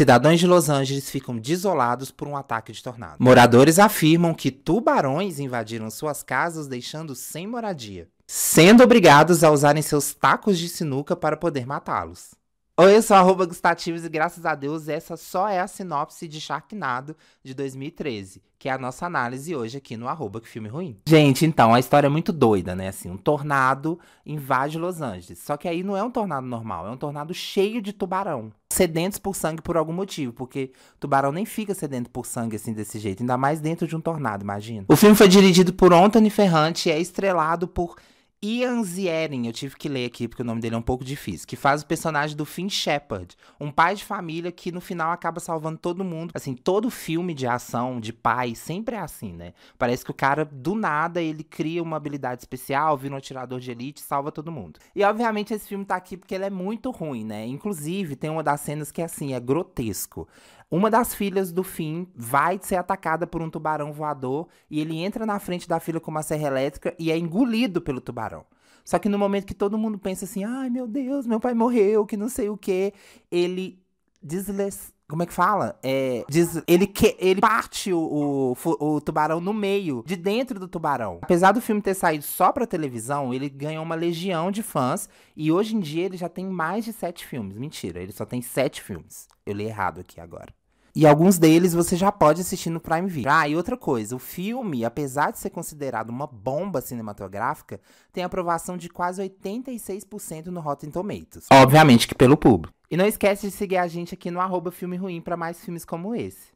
Cidadãos de Los Angeles ficam desolados por um ataque de tornado. Moradores afirmam que tubarões invadiram suas casas, deixando sem moradia, sendo obrigados a usarem seus tacos de sinuca para poder matá-los. Oi, eu sou arroba Gustativos e graças a Deus essa só é a sinopse de Sharknado de 2013, que é a nossa análise hoje aqui no arroba que filme ruim. Gente, então, a história é muito doida, né? Assim, um tornado invade Los Angeles. Só que aí não é um tornado normal, é um tornado cheio de tubarão. Sedentos por sangue por algum motivo, porque tubarão nem fica sedento por sangue assim desse jeito, ainda mais dentro de um tornado, imagina. O filme foi dirigido por Anthony Ferrante e é estrelado por Ian Ziering, eu tive que ler aqui porque o nome dele é um pouco difícil, que faz o personagem do Finn Shepard, um pai de família que no final acaba salvando todo mundo. Assim, todo filme de ação, de pai, sempre é assim, né? Parece que o cara, do nada, ele cria uma habilidade especial, vira um atirador de elite, salva todo mundo. E obviamente esse filme tá aqui porque ele é muito ruim, né? Inclusive, tem uma das cenas que é assim, é grotesco. Uma das filhas do Finn vai ser atacada por um tubarão voador e ele entra na frente da filha com uma serra elétrica e é engolido pelo tubarão. Só que no momento que todo mundo pensa assim, ai meu Deus, meu pai morreu, que não sei o que, ele desles... Como é que fala? É, diz, ele, que, ele parte o, o, o, tubarão no meio, de dentro do tubarão. Apesar do filme ter saído só pra televisão, ele ganhou uma legião de fãs. E hoje em dia ele já tem mais de sete filmes. Mentira, ele só tem sete filmes. Eu li errado aqui agora. E alguns deles você já pode assistir no Prime Video. Ah, e outra coisa, o filme, apesar de ser considerado uma bomba cinematográfica, tem aprovação de quase 86% no Rotten Tomatoes. Obviamente que pelo público. E não esquece de seguir a gente aqui no arroba Filme Ruim para mais filmes como esse.